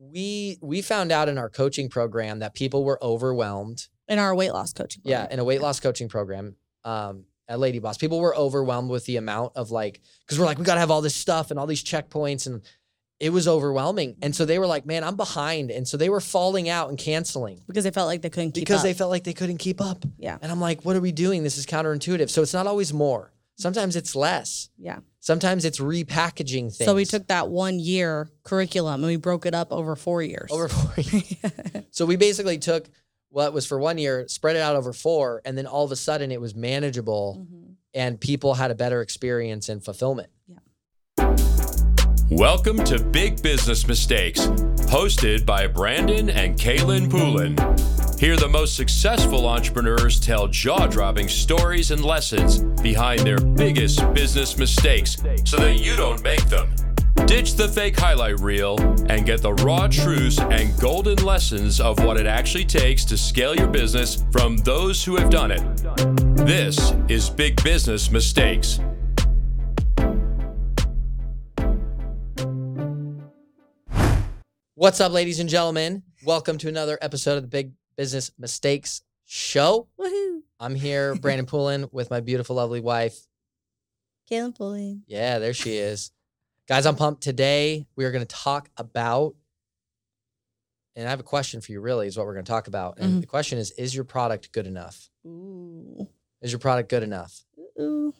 we we found out in our coaching program that people were overwhelmed. in our weight loss coaching. Yeah, in a weight loss coaching program um, at Lady Boss, people were overwhelmed with the amount of like because we're like we got to have all this stuff and all these checkpoints and it was overwhelming. And so they were like, "Man, I'm behind," and so they were falling out and canceling because they felt like they couldn't keep because up. they felt like they couldn't keep up. Yeah. And I'm like, "What are we doing? This is counterintuitive." So it's not always more. Sometimes it's less. yeah. Sometimes it's repackaging things. So we took that one year curriculum and we broke it up over four years. over four years. So we basically took what was for one year, spread it out over four, and then all of a sudden it was manageable Mhm. and people had a better experience and fulfillment. Welcome to Big Business Mistakes, hosted by Brandon and Kaelin Poulin. Here, the most successful entrepreneurs tell jaw dropping stories and lessons behind their biggest business mistakes so that you don't make them. Ditch the fake highlight reel and get the raw truths and golden lessons of what it actually takes to scale your business from those who have done it. This is Big Business Mistakes. What's up, ladies and gentlemen? Welcome to another episode of the Big Business Mistakes Show. Woohoo. I'm here, Brandon Poulin, with my beautiful, lovely wife. Kaelin Poulin. Yeah, there she is. Guys, I'm pumped. Today, we are going to talk about, and I have a question for you, really, is what we're going to talk about. And Mhm. the question is Is your product good enough? Ooh. Is your product good enough? Ooh.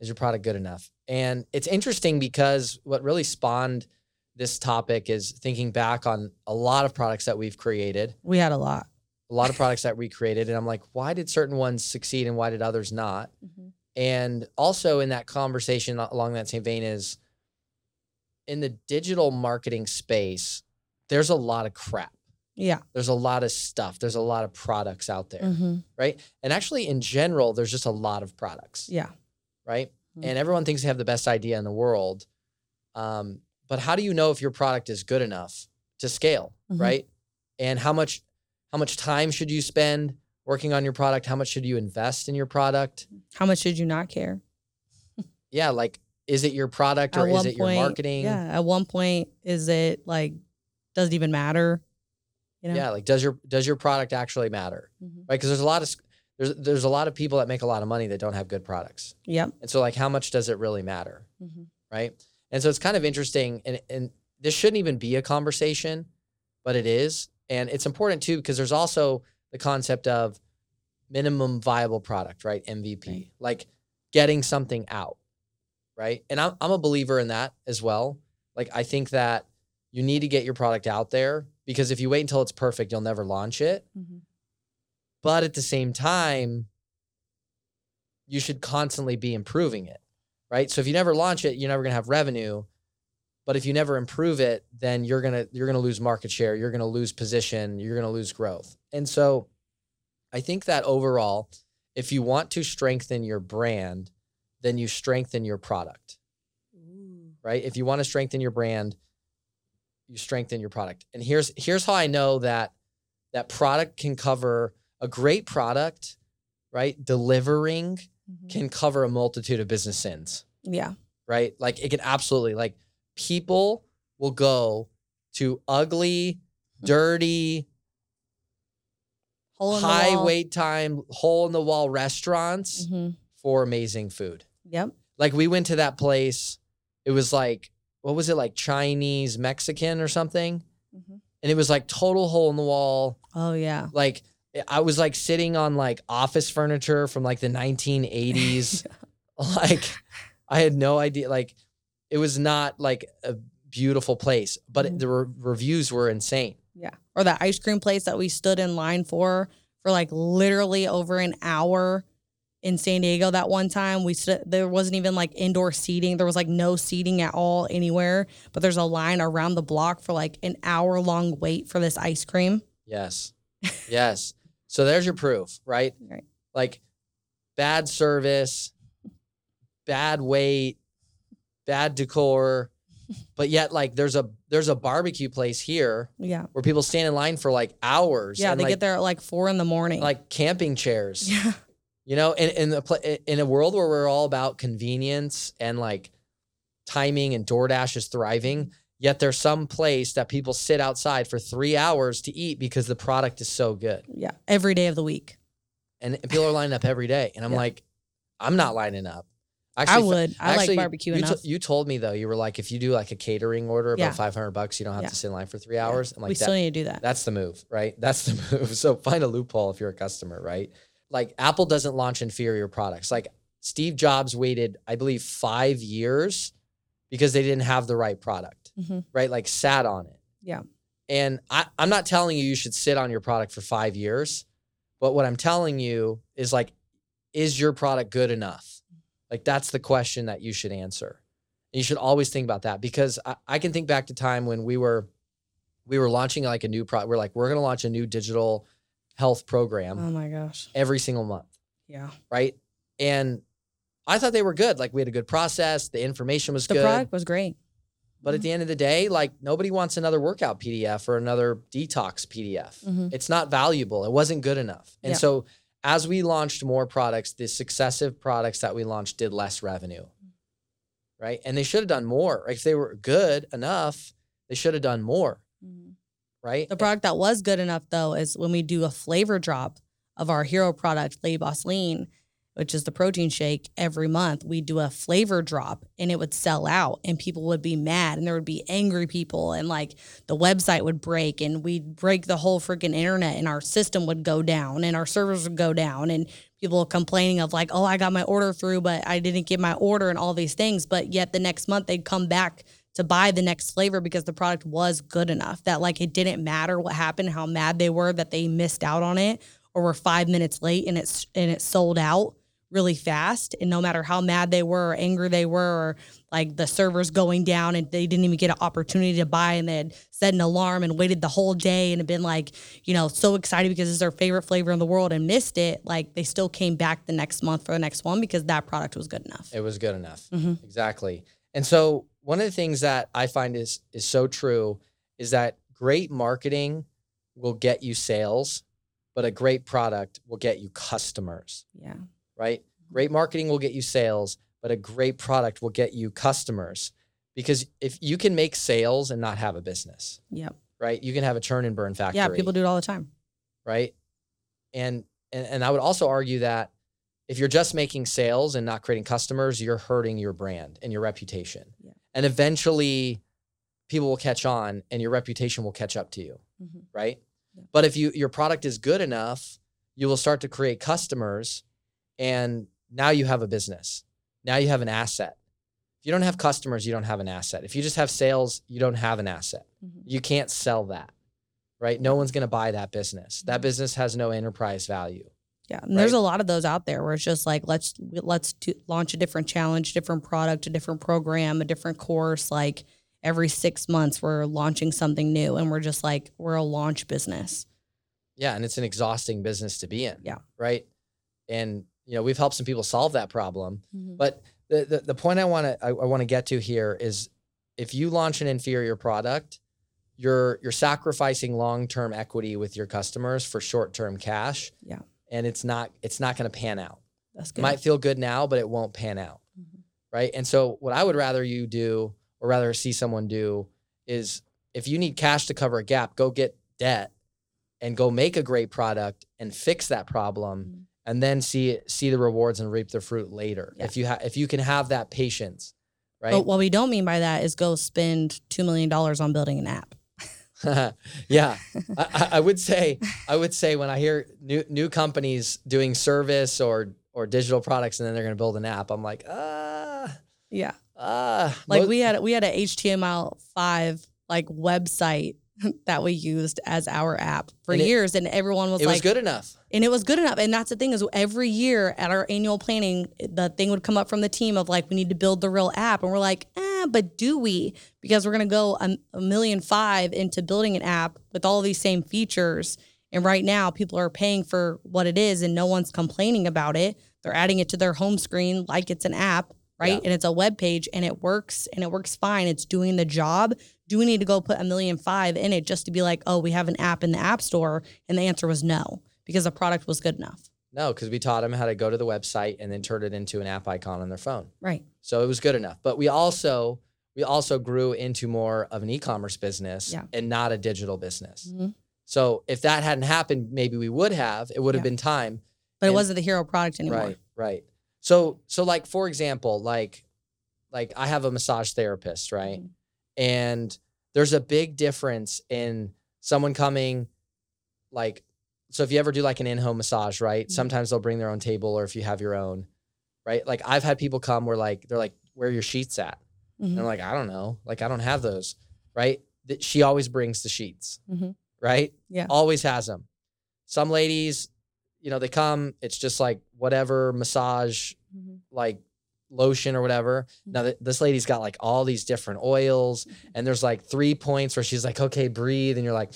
Is your product good enough? And it's interesting because what really spawned this topic is thinking back on a lot of products that we've created, We had a lot. A lot of products that we created. And I'm like, why did certain ones succeed and why did others not? And also in that conversation along that same vein is in the digital marketing space, there's a lot of crap. Yeah. There's a lot of stuff. There's a lot of products out there, hmm right? And actually, in general, there's just a lot of products, Yeah. right? Mhm. And everyone thinks they have the best idea in the world. Um, but how do you know if your product is good enough to scale, Mhm. right? And how much how much time should you spend working on your product? How much should you invest in your product? How much should you not care? yeah, like is it your product or is it your point- marketing? Yeah. At one point, is it like, does it even matter? You know? Yeah, like does your does your product actually matter? Mhm. Right? Because there's a lot of there's there's a lot of people that make a lot of money that don't have good products. Yep. And so like how much does it really matter? Mhm. Right? And so it's kind of interesting and and this shouldn't even be a conversation, but it is. And it's important too because there's also the concept of minimum viable product, right? MVP. Right. Like getting something out. Right? And I'm I'm a believer in that as well. Like I think that you need to get your product out there because if you wait until it's perfect, you'll never launch it. Mhm. But at the same time, you should constantly be improving it, right? So if you never launch it, you're never going to have revenue. But if you never improve it, then you're going to you're going to lose market share, you're going to lose position, you're going to lose growth. And so I think that overall, if you want to strengthen your brand, then you strengthen your product, Ooh. right? If you want to strengthen your brand, you strengthen your product. And here's here's how I know that that product can cover a great product, right? Delivering Mhm. can cover a multitude of business sins, Yeah. right? Like it can absolutely like people will go to ugly, dirty, Hole in high wall. wait time, hole in the wall restaurants Mhm. for amazing food. Yep. Like we went to that place, it was like what was it like Chinese, Mexican or something? Mhm. And it was like total hole in the wall. Oh yeah. like I was like sitting on like office furniture from like the 1980s. like I had no idea. Like it was not like a beautiful place, but Mhm. the re- reviews were insane. Yeah. Or that ice cream place that we stood in line for for like literally over an hour in San Diego that one time. We stood there wasn't even like indoor seating. There was like no seating at all anywhere, but there's a line around the block for like an hour long wait for this ice cream. Yes. yes. So there's your proof, right? Right. Like bad service, bad wait, bad decor, but yet like there's a there's a barbecue place here Yeah. where people stand in line for like hours. Yeah, and they like, get there at like four in the morning. like camping chairs. yeah. You know, in in the pla- in a world where we're all about convenience and like timing and DoorDash is thriving, Yet there's some place that people sit outside for three hours to eat because the product is so good. Yeah. Every day of the week. And, and people are lining up every day. And I'm Yeah. like, I'm not lining up. I would. I actually, like barbecue you, enough. you told me though, you were like, if you do like a catering order about Yeah. 500 bucks, you don't have Yeah. to sit in line for three hours. I'm like, we that, still need to do that. that's the move, right? That's the move. So find a loophole if you're a customer, right? Like Apple doesn't launch inferior products. Like Steve Jobs waited, I believe, five years because they didn't have the right product, Mhm. right? Like sat on it. Yeah. And I, I'm not telling you you should sit on your product for five years, but what I'm telling you is like, is your product good enough? Like that's the question that you should answer. And you should always think about that because I, I can think back to time when we were we were launching like a new product. We're like, we're gonna launch a new digital health program Oh my gosh. every single month, Yeah. right? And I thought they were good. Like we had a good process, the information was The good. The product was great. But at the end of the day, like nobody wants another workout PDF or another detox PDF. Mhm. It's not valuable. It wasn't good enough. And Yeah. so as we launched more products, the successive products that we launched did less revenue. Right. And they should have done more. Like if they were good enough, they should have done more. Mm-hmm. Right. The product that was good enough though is when we do a flavor drop of our hero product, Lady Boss Lean, which is the protein shake, every month we do a flavor drop and it would sell out and people would be mad and there would be angry people and like the website would break and we'd break the whole freaking internet and our system would go down and our servers would go down and people complaining of like, oh, I got my order through, but I didn't get my order and all these things. But yet the next month they'd come back to buy the next flavor because the product was good enough that like it didn't matter what happened, how mad they were that they missed out on it or were five minutes late and it's and it sold out really fast. And no matter how mad they were or angry they were or like the servers going down and they didn't even get an opportunity to buy and they had set an alarm and waited the whole day and had been like, you know, so excited because it's their favorite flavor in the world and missed it, like they still came back the next month for the next one because that product was good enough. It was good enough. Mhm. Exactly. And so one of the things that I find is is so true is that great marketing will get you sales, but a great product will get you customers, Yeah. Right? Great marketing will get you sales, but a great product will get you customers. Because if you can make sales and not have a business, Yep. right? You can have a churn and burn factory. Yeah. People do it all the time. right? And, and and I would also argue that if you're just making sales and not creating customers, you're hurting your brand and your reputation. Yeah. And eventually people will catch on and your reputation will catch up to you, Mhm. right? Yeah. But if you your product is good enough, you will start to create customers and now you have a business. Now you have an asset. If you don't have customers, you don't have an asset. If you just have sales, you don't have an asset. Mhm. You can't sell that. Right? No one's going to buy that business. That Mhm. business has no enterprise value. Yeah, and there's a lot of those out there where it's just like let's let's do, launch a different challenge, different product, a different program, a different course. Like every six months, we're launching something new, and we're just like we're a launch business. Yeah, and it's an exhausting business to be in. Yeah. Right? And you know, we've helped some people solve that problem. Mm-hmm. But the the, the point I want to I, I want to get to here is if you launch an inferior product, you're you're sacrificing long-term equity with your customers for short-term cash. Yeah. And it's not it's not going to pan out. That's It good. might feel good now, but it won't pan out. Mhm. Right. And so, what I would rather you do, or rather see someone do, is if you need cash to cover a gap, go get debt and go make a great product and fix that problem Mhm. And then see see the rewards and reap the fruit later. Yeah. If you have if you can have that patience, right? But what we don't mean by that is go spend two million dollars on building an app. yeah, I, I- would say I would say when I hear new new companies doing service or or digital products and then they're going to build an app, I'm like, ah, Yeah, ah. like Mo- we had we had a HTML5 like website that we used as our app for And it- years, and everyone was like, it like, was good enough. and it was good enough. And that's the thing is every year at our annual planning, the thing would come up from the team of like, we need to build the real app. And we're like, eh, but do we? Because we're going to go a, a million five into building an app with all these same features. And right now people are paying for what it is and no one's complaining about it. They're adding it to their home screen like it's an app, right? Yeah. And it's a web page and it works and it works fine. It's doing the job. Do we need to go put a million five in it just to be like, oh, we have an app in the app store? And the answer was no, because the product was good enough. No, because we taught them how to go to the website and then turn it into an app icon on their phone. Right. So it was good enough. But we also we also grew into more of an e-commerce business Yeah. and not a digital business. Mhm. So if that hadn't happened, maybe we would have. It would have Yeah. been time. But it wasn't the hero product anymore. Right, right. So so like for example, like like I have a massage therapist, right? Mhm. And there's a big difference in someone coming like so if you ever do like an in-home massage, right? Mhm. Sometimes they'll bring their own table or if you have your own, right? Like I've had people come where like they're like, where are your sheets at? Mhm. And I'm like, I don't know. Like I don't have those, right? Th- She always brings the sheets, Mhm. right? Yeah. Always has them. Some ladies, you know, they come, it's just like whatever massage, Mhm. like lotion or whatever. Now, mm-hmm. th- this lady's got like all these different oils, mm-hmm. and there's like three points where she's like, okay, breathe. And you're like,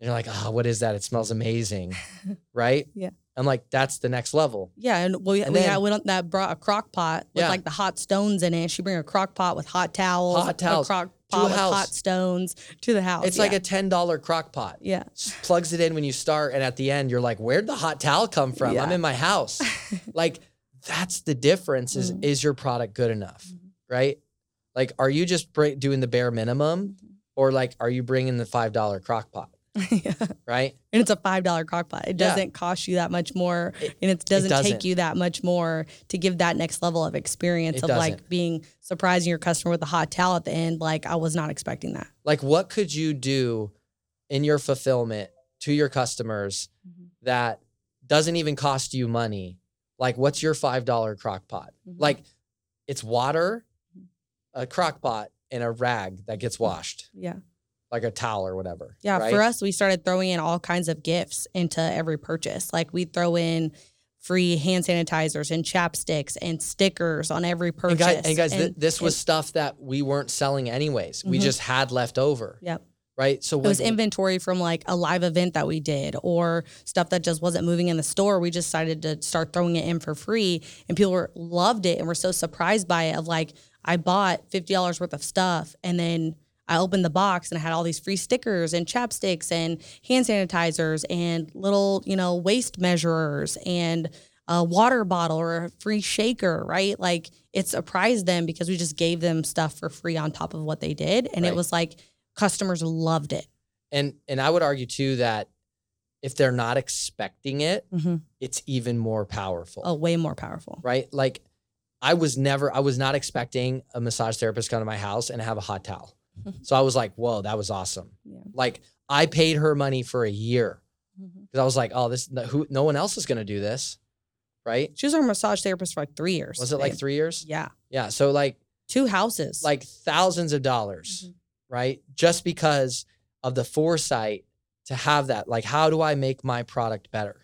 and you're like, oh, what is that? It smells amazing, right? Yeah. I'm like, that's the next level. Yeah, and we, And we then- had we don't, that brought a crock pot with Yeah. like the hot stones in it. She bring a crock pot with hot towels, Hot towels a crock pot with house. hot stones to the house. It's like a $10 crock pot. yeah, s- plugs it in when you start and at the end you're like where'd the hot towel come from i'm in my house like that's the difference is Mhm. is your product good enough Mhm. right like are you just br- doing the bare minimum Mm-hmm. or like are you bringing the five dollar crock pot yeah. right And it's a five dollar crock pot. It doesn't cost you that much more, It- and it doesn't, doesn't. take you that much more to give that next level of experience It of like doesn't. being surprising your customer with a hot towel at the end. Like I was not expecting that. like what could you do in your fulfillment to your customers Mhm. that doesn't even cost you money like what's your five dollar crock pot Mhm. like it's water Mhm. a crock pot and a rag that gets washed Yeah. like a towel or whatever. Yeah, right? for us, we started throwing in all kinds of gifts into every purchase. Like we throw in free hand sanitizers and chapsticks and stickers on every And purchase. guys, and guys And this was stuff that we weren't selling anyways. We Mhm. just had left over, Yep. Right? So It was inventory from like a live event that we did or stuff that just wasn't moving in the store. We just decided to start throwing it in for free and people were, loved it and were so surprised by it of like, I bought $50 worth of stuff and then I opened the box and it had all these free stickers and chapsticks and hand sanitizers and little, you know, waist measurers and a water bottle or a free shaker, right? Like it surprised them because we just gave them stuff for free on top of what they did. And Right. it was like customers loved it. and and I would argue too that if they're not expecting it, Mm-hmm. it's even more powerful, Oh, way more powerful. right? Like I was never, I was not expecting a massage therapist come to my house and have a hot towel. so I was like, whoa, that was awesome. Yeah. Like I paid her money for a year Mm-hmm. because I was like, oh, this who no one else is going to do this, right? She was our massage therapist for like three years. Was it like three years? Yeah, Yeah. So like two houses. like thousands of dollars, Mhm. Right? Just because of the foresight to have that. Like, how do I make my product better?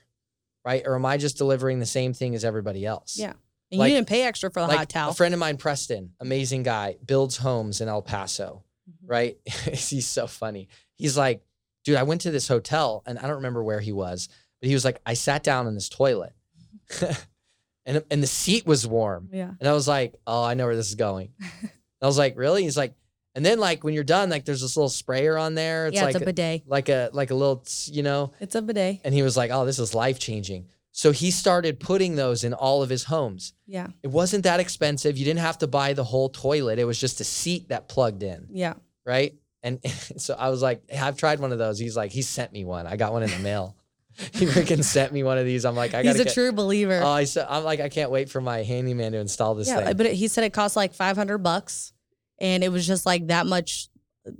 Right? Or am I just delivering the same thing as everybody else? Yeah. and like- you didn't pay extra for the Like hot towel. a friend of mine, Preston, amazing guy, builds homes in El Paso, Mhm. right? He's so funny. He's like, dude, I went to this hotel and I don't remember where he was, but he was like, I sat down in this toilet and, and the seat was warm. Yeah. And I was like, oh, I know where this is going. I was like, really? He's like, and then like when you're done, like there's this little sprayer on there. It's yeah, like it's a bidet. like a like a little, you know. It's a bidet. And he was like, oh, this is life changing. So he started putting those in all of his homes. Yeah. It wasn't that expensive. You didn't have to buy the whole toilet. It was just a seat that plugged in, Yeah. right? And so I was like, hey, I've tried one of those. He's like, he sent me one. I got one in the mail. he freaking sent me one of these. I'm like, I He's gotta a get. true believer. Oh, I said, I'm like, I can't wait for my handyman to install this yeah, thing. but it, he said it cost like 500 bucks and it was just like that much,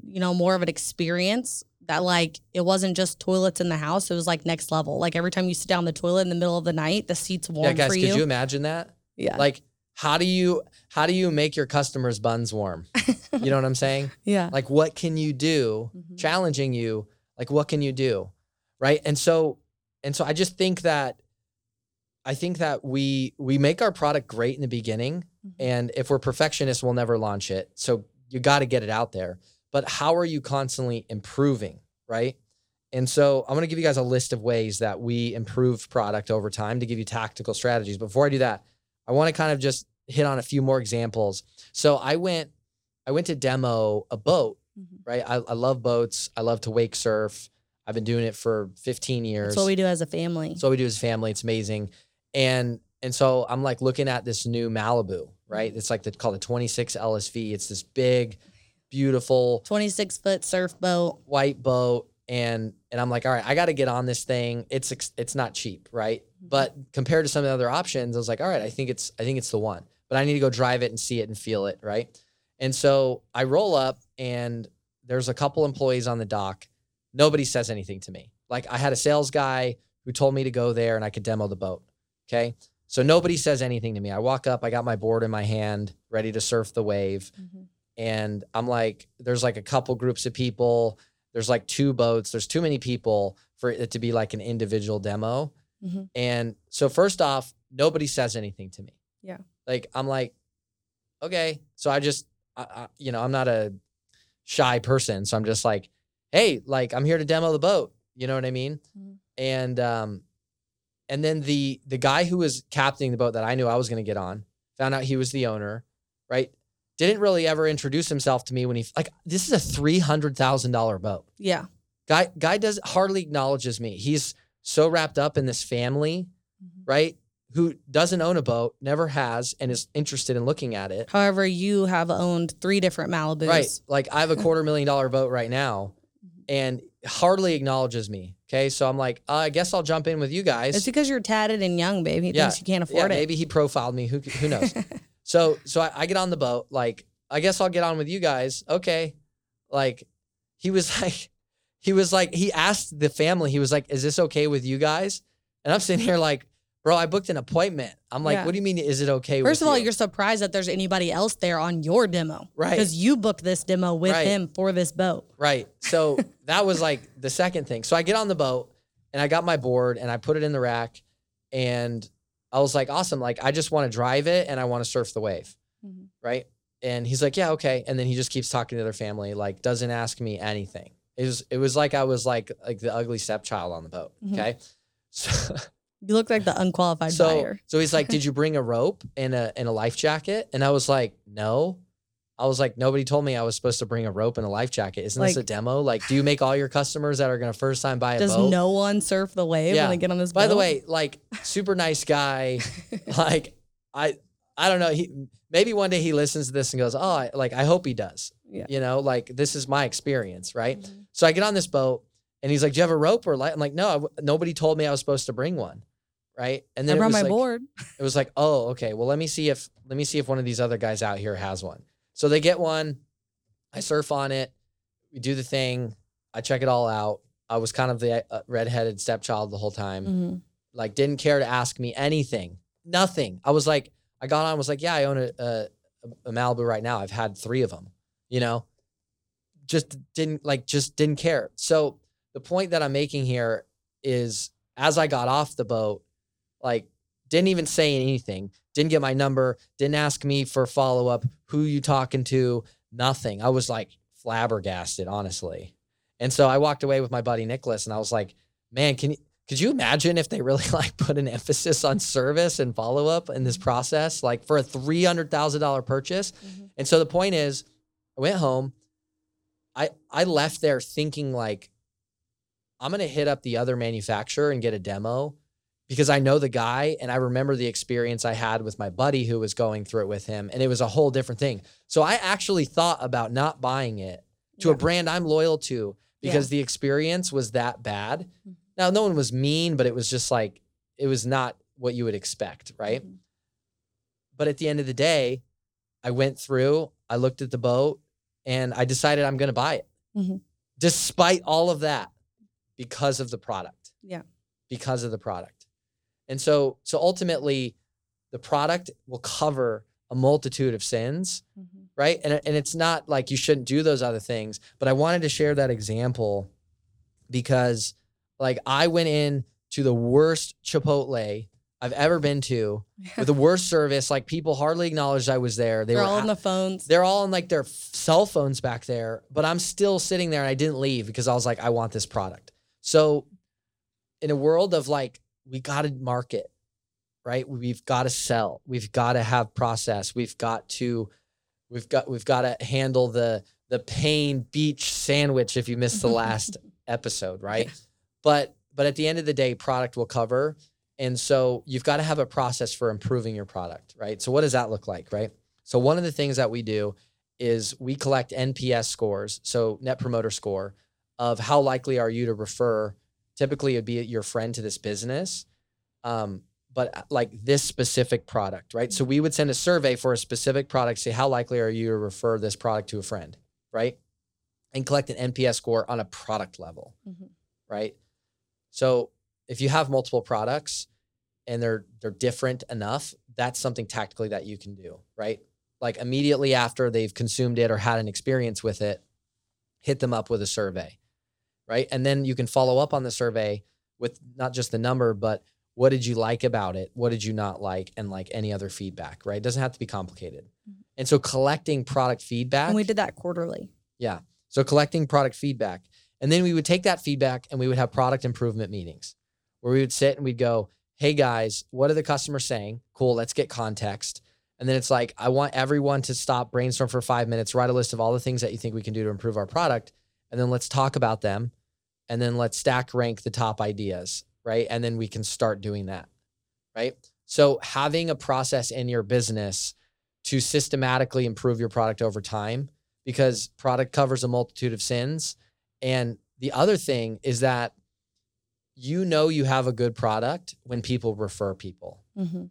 you know, more of an experience that like it wasn't just toilets in the house. It was like next level. Like every time you sit down the toilet in the middle of the night, the seat's warm yeah, guys, could you. you imagine that? yeah. Like, how do you how do you make your customers' buns warm? You know what I'm saying? yeah. Like, what can you do? Mhm. Challenging you. Like, what can you do? Right. And so, and so, I just think that, I think that we we make our product great in the beginning, Mhm. and if we're perfectionists, we'll never launch it. So you got to get it out there. But how are you constantly improving? Right. And so I'm going to give you guys a list of ways that we improve product over time to give you tactical strategies. Before I do that, I want to kind of just hit on a few more examples. So I went I went to demo a boat, Mhm. right? I, I love boats. I love to wake surf. I've been doing it for 15 years. That's what we do as a family. That's what we do as a family. It's amazing. And and so I'm like looking at this new Malibu, right? It's like the called the 26 LSV. It's this big, beautiful 26 foot surf boat. white boat and and I'm like, all right, I got to get on this thing. It's ex- it's not cheap, right? Mm-hmm. But compared to some of the other options, I was like, all right, I think it's I think it's the one. But I need to go drive it and see it and feel it, right? And so I roll up and there's a couple employees on the dock. Nobody says anything to me. Like I had a sales guy who told me to go there and I could demo the boat. Okay. So nobody says anything to me. I walk up, I got my board in my hand, ready to surf the wave and I'm like, there's like a couple groups of people. There's like two boats. There's too many people for it to be like an individual demo. Mhm. And so first off, nobody says anything to me. Yeah. Like I'm like, okay. So I just, I, I, you know, I'm not a shy person, so I'm just like, hey, like I'm here to demo the boat. You know what I mean? Mhm. And um, and then the the guy who was captaining the boat that I knew I was going to get on found out he was the owner, right? Didn't really ever introduce himself to me when he like this is a three hundred thousand dollar boat. Yeah. Guy guy does hardly acknowledges me. He's so wrapped up in this family, Mhm. right? Who doesn't own a boat, never has, and is interested in looking at it. However, you have owned three different Malibus. Right. Like I have a quarter million dollar boat right now Mhm. and hardly acknowledges me. Okay. So I'm like, uh, I guess I'll jump in with you guys. It's because you're tatted and young, babe. He Yeah. thinks you can't yeah, afford it. maybe he profiled me. Who who knows? so so I, I get on the boat. Like, I guess I'll get on with you guys. Okay. Like he was like, he was like, he asked the family, he was like, Is this okay with you guys? And I'm sitting here like, bro, I booked an appointment. I'm like, Yeah. what do you mean is it okay First with of all, you? you're surprised that there's anybody else there on your demo. Right. Because you booked this demo with Right. him for this boat. Right. So that was like the second thing. So I get on the boat and I got my board and I put it in the rack and I was like, awesome. Like, I just want to drive it and I want to surf the wave. Mhm. Right. And he's like, yeah, okay. And then he just keeps talking to their family, like, doesn't ask me anything. It was, it was like I was like, like the ugly stepchild on the boat. Mhm. Okay. So, You look like the unqualified so, buyer. so he's like, did you bring a rope and a, and a life jacket? And I was like, no. I was like, nobody told me I was supposed to bring a rope and a life jacket. Isn't this a demo? Like, do you make all your customers that are going to first time buy a Does boat? no one surf the wave Yeah. when they get on this boat? By the way, like super nice guy. like I I don't know. He maybe one day he listens to this and goes, "Oh, I, like I hope he does." Yeah. You know, like this is my experience, right? Mhm. So I get on this boat and he's like, "Do you have a rope or light?" I'm like, "No, I w- nobody told me I was supposed to bring one." Right? And I then it brought was my like, board. it was like, "Oh, okay. Well, let me see if let me see if one of these other guys out here has one." So they get one. I surf on it. We do the thing. I check it all out. I was kind of the uh, redheaded stepchild the whole time Mhm. like didn't care to ask me anything nothing i was like i got on was like yeah i own a, a, a malibu right now i've had three of them you know just didn't like just didn't care so the point that i'm making here is as i got off the boat like didn't even say anything didn't get my number didn't ask me for follow-up who you talking to nothing i was like flabbergasted honestly and so i walked away with my buddy nicholas and i was like man can you could you imagine if they really like put an emphasis on service and follow up in this process, like for a three hundred thousand dollar purchase? Mhm. And so the point is, I went home. I I left there thinking like, I'm gonna hit up the other manufacturer and get a demo because I know the guy and I remember the experience I had with my buddy who was going through it with him, and it was a whole different thing. So I actually thought about not buying it to a brand I'm loyal to Yeah. because the experience was that bad. Mhm. Now, no one was mean, but it was just like, it was not what you would expect, right? Mhm. But at the end of the day, I went through, I looked at the boat, and I decided I'm going to buy it. Mhm. Despite all of that, because of the product. Yeah. Because of the product. And so, so ultimately, the product will cover a multitude of sins Mhm. right? And and it's not like you shouldn't do those other things, but I wanted to share that example because like I went in to the worst Chipotle I've ever been to with the worst service. Like people hardly acknowledged I was there. They They're were all on the phones. they're all on like their f- cell phones back there, but I'm still sitting there and I didn't leave because I was like, I want this product. So, in a world of like, we got to market, right? We've got to sell. We've got to have process. We've got to, we've got, we've got to handle the the pain beach sandwich if you missed the last episode, right? But but at the end of the day, product will cover. And so you've got to have a process for improving your product, right? So what does that look like, right? So one of the things that we do is we collect NPS scores, so net promoter score of how likely are you to refer. Typically, it'd be your friend to this business, um, but uh, like this specific product, right? So we would send a survey for a specific product, say how likely are you to refer this product to a friend, right? And collect an NPS score on a product level, Mhm. right? So if you have multiple products and they're they're different enough, that's something tactically that you can do, right? Like immediately after they've consumed it or had an experience with it, hit them up with a survey, right? And then you can follow up on the survey with not just the number, but what did you like about it? What did you not like? And like any other feedback, right? It doesn't have to be complicated. Mhm. And so collecting product feedback. And we did that quarterly. Yeah. So collecting product feedback. And then we would take that feedback and we would have product improvement meetings where we would sit and we'd go, Hey guys, what are the customers saying? Cool, let's get context. And then it's like, I want everyone to stop, brainstorm for five minutes, write a list of all the things that you think we can do to improve our product. And then let's talk about them. And then let's stack rank the top ideas, right? And then we can start doing that, right? So having a process in your business to systematically improve your product over time because product covers a multitude of sins. And the other thing is that you know you have a good product when people refer people. Mm-hmm.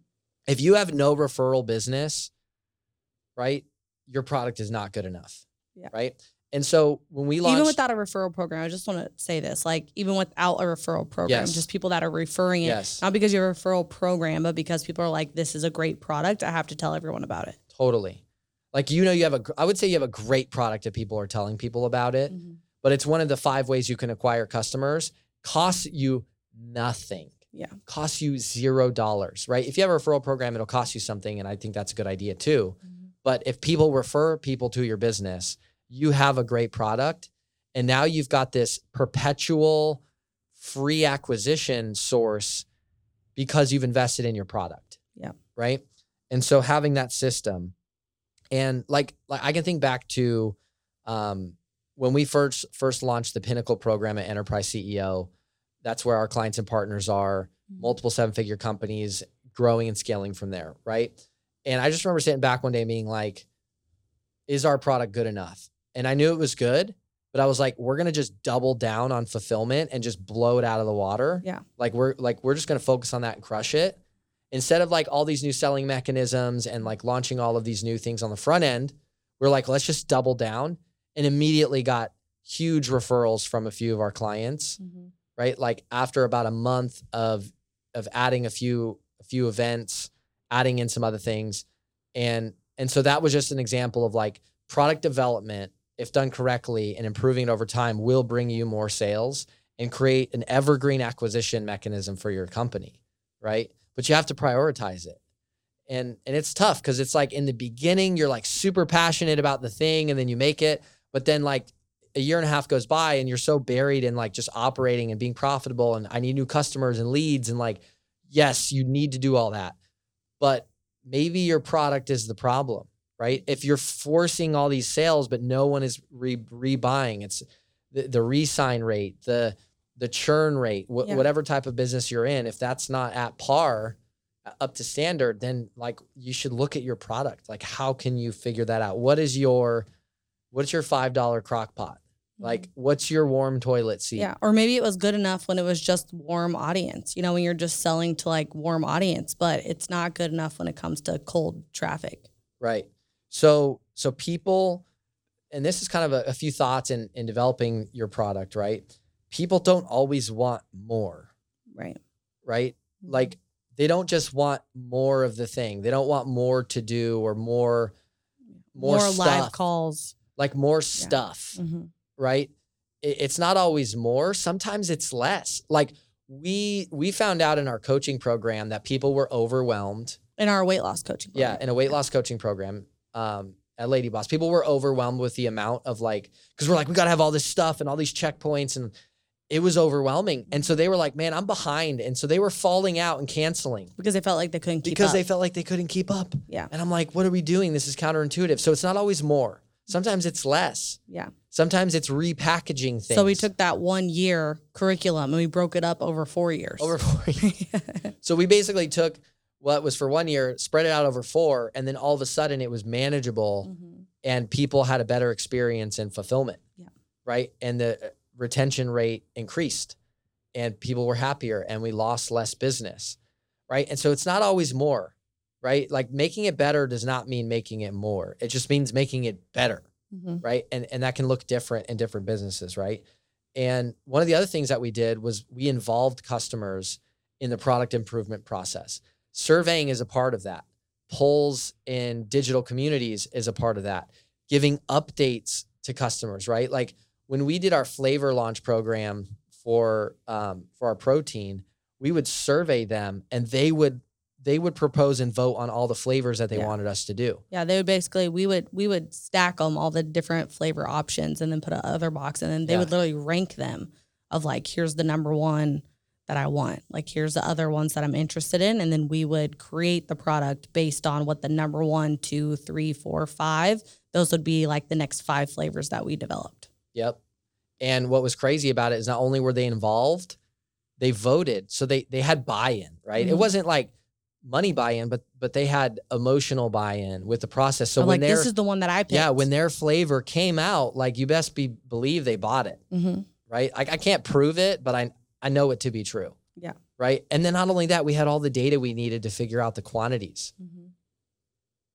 If you have no referral business, right, your product is not good enough. Yeah. Right. And so when we launched, Even without a referral program, I just want to say this: like even without a referral program, Yes. just people that are referring it, yes, not because you have a referral program, but because people are like, "This is a great product." I have to tell everyone about it. totally. Like you know, you have a. I would say you have a great product if people are telling people about it. Mm-hmm. but it's one of the five ways you can acquire customers. Costs you nothing. Yeah. Costs you zero dollars, right? If you have a referral program, it'll cost you something. And I think that's a good idea too. Mm-hmm. But if people refer people to your business, you have a great product. And now you've got this perpetual free acquisition source because you've invested in your product. Yeah. Right. And so having that system and like, like I can think back to um, when we first first launched the Pinnacle program at Enterprise CEO, that's where our clients and partners are, multiple seven figure companies growing and scaling from there, right? And I just remember sitting back one day being like, is our product good enough? And I knew it was good, but I was like, we're gonna just double down on fulfillment and just blow it out of the water. Yeah. Like we're like we're just gonna focus on that and crush it. Instead of like all these new selling mechanisms and like launching all of these new things on the front end, we're like, let's just double down and immediately got huge referrals from a few of our clients Mm-hmm. right like after about a month of of adding a few a few events adding in some other things and and so that was just an example of like product development if done correctly and improving it over time will bring you more sales and create an evergreen acquisition mechanism for your company right but you have to prioritize it and and it's tough because it's like in the beginning you're like super passionate about the thing and then you make it but then like a year and a half goes by and you're so buried in like just operating and being profitable and I need new customers and leads and like yes, you need to do all that. But maybe your product is the problem, right? If you're forcing all these sales but no one is re rebuying, it's the, the re-sign rate, the the churn rate, wh- Yeah. whatever type of business you're in, if that's not at par, uh, up to standard, then like you should look at your product. Like how can you figure that out? What is your what's your five dollar crock pot? Like what's your warm toilet seat? Mm-hmm. Yeah, or maybe it was good enough when it was just warm audience. You know, when you're just selling to like warm audience, but it's not good enough when it comes to cold traffic. Right. So so people, and this is kind of a, a few thoughts in in developing your product, right? People don't always want more, Right. right? Like they don't just want more of the thing. They don't want more to do or more more, more, live calls. like more stuff, Mhm. right? It, it's not always more. Sometimes it's less. Like we we found out in our coaching program that people were overwhelmed In our weight loss coaching. Yeah, in a weight loss coaching program um, at Lady Boss, people were overwhelmed with the amount of like, because we're like, we got to have all this stuff and all these checkpoints, and it was overwhelming. And so they were like, man, I'm behind, and so they were falling out and canceling because they felt like they couldn't keep because up. they felt like they couldn't keep up. Yeah. and I'm like, what are we doing? This is counterintuitive. So it's not always more. Sometimes it's less. Yeah. Sometimes it's repackaging things. So we took that one year curriculum and we broke it up over four years. over four years. So we basically took what was for one year, spread it out over four, and then all of a sudden it was manageable Mhm. and people had a better experience in fulfillment. Yeah. Right. And the uh, retention rate increased and people were happier and we lost less business. Right. And so it's not always more, right? Like making it better does not mean making it more. It just means making it better. Mhm. Right. And and that can look different in different businesses, right? And one of the other things that we did was we involved customers in the product improvement process. Surveying is a part of that. Polls in digital communities is a part of that. Giving updates to customers, right? Like when we did our flavor launch program for um, for our protein, we would survey them, and they would they would propose and vote on all the flavors that they Yeah. wanted us to do. Yeah, they would basically we would we would stack them all the different flavor options and then put a other box and then they Yeah. would literally rank them of like here's the number one that I want. Like here's the other ones that I'm interested in. And then we would create the product based on what the number one, two, three, four, five. Those would be like the next five flavors that we developed. Yep. And what was crazy about it is not only were they involved, they voted. So they they had buy-in, right? It Mhm. wasn't like money buy-in, but but they had emotional buy-in with the process. So So when like this is the one that I picked. yeah, when their flavor came out, like you best be believe they bought it, Mhm. right? Like I can't prove it, but I I know it to be true. Yeah. Right. And then not only that, we had all the data we needed to figure out the quantities Mhm.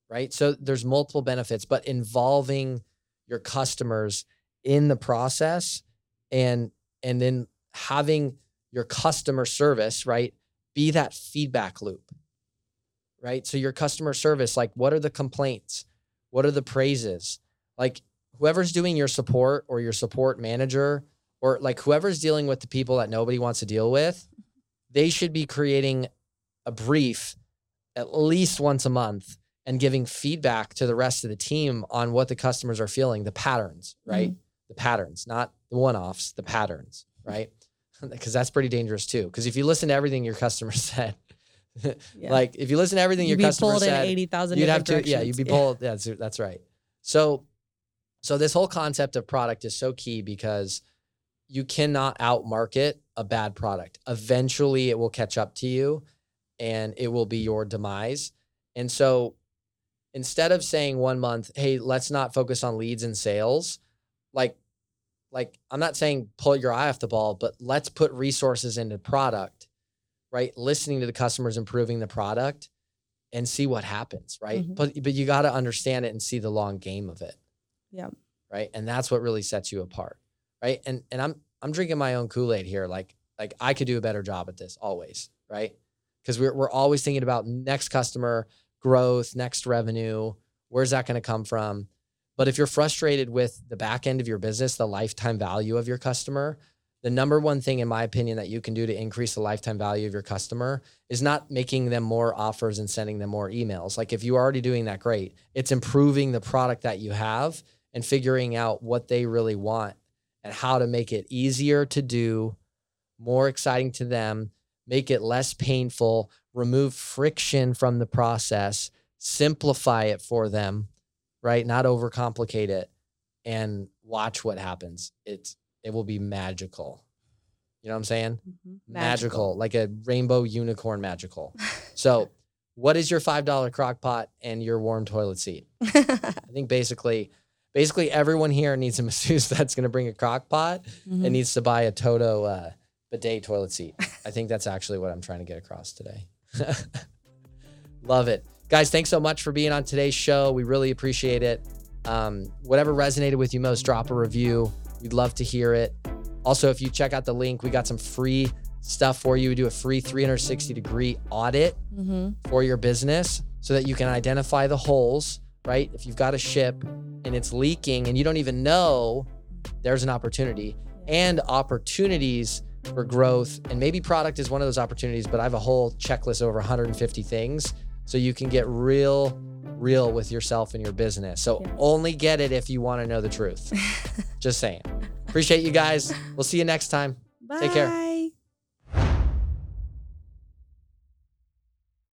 right? So there's multiple benefits, but involving your customers in the process and and then having your customer service, right, be that feedback loop. Right? So your customer service like what are the complaints? What are the praises? Like whoever's doing your support or your support manager or like whoever's dealing with the people that nobody wants to deal with, they should be creating a brief at least once a month and giving feedback to the rest of the team on what the customers are feeling, the patterns, mm-hmm. right? The patterns, not the one offs, the patterns, right? Because that's pretty dangerous too. Because if you listen to everything your customer said, Yeah. like if you listen to everything You'd your be customer pulled in said, eighty thousand. you'd have to, yeah, you'd be pulled. Yeah, that's, that's right. So, so this whole concept of product is so key because you cannot outmarket a bad product. Eventually, it will catch up to you, and it will be your demise. And so, instead of saying one month, "Hey, let's not focus on leads and sales," like, like I'm not saying pull your eye off the ball, but let's put resources into product, right? Listening to the customers, improving the product, and see what happens, right? Mhm. But but you got to understand it and see the long game of it. Yeah. Right? And that's what really sets you apart. Right? And and I'm I'm drinking my own Kool-Aid here like like I could do a better job at this always, right? Cuz we're we're always thinking about next customer growth, next revenue, where's that going to come from? But if you're frustrated with the back end of your business, the lifetime value of your customer, the number one thing in my opinion that you can do to increase the lifetime value of your customer is not making them more offers and sending them more emails. Like if you're already doing that, great. It's improving the product that you have and figuring out what they really want and how to make it easier to do, more exciting to them, make it less painful, remove friction from the process, simplify it for them, right? Not overcomplicate it and watch what happens. It's it will be magical. You know what I'm saying? Mhm. magical, like a rainbow unicorn magical. So, what is your five dollar crock pot and your warm toilet seat? I think basically, basically everyone here needs a masseuse that's going to bring a crock pot Mhm. and needs to buy a Toto uh, bidet toilet seat. I think that's actually what I'm trying to get across today. Love it, guys. Thanks so much for being on today's show. We really appreciate it. Um, whatever resonated with you most, drop a review. We'd love to hear it. Also, if you check out the link, we got some free stuff for you. We do a free 360 degree audit Mhm. for your business so that you can identify the holes, right? If you've got a ship and it's leaking and you don't even know, there's an opportunity and opportunities for growth. And maybe product is one of those opportunities, but I have a whole checklist over 150 things so you can get real, real with yourself and your business. So Yeah. only get it if you want to know the truth. Just saying. Appreciate you guys. We'll see you next time. Take care. Bye.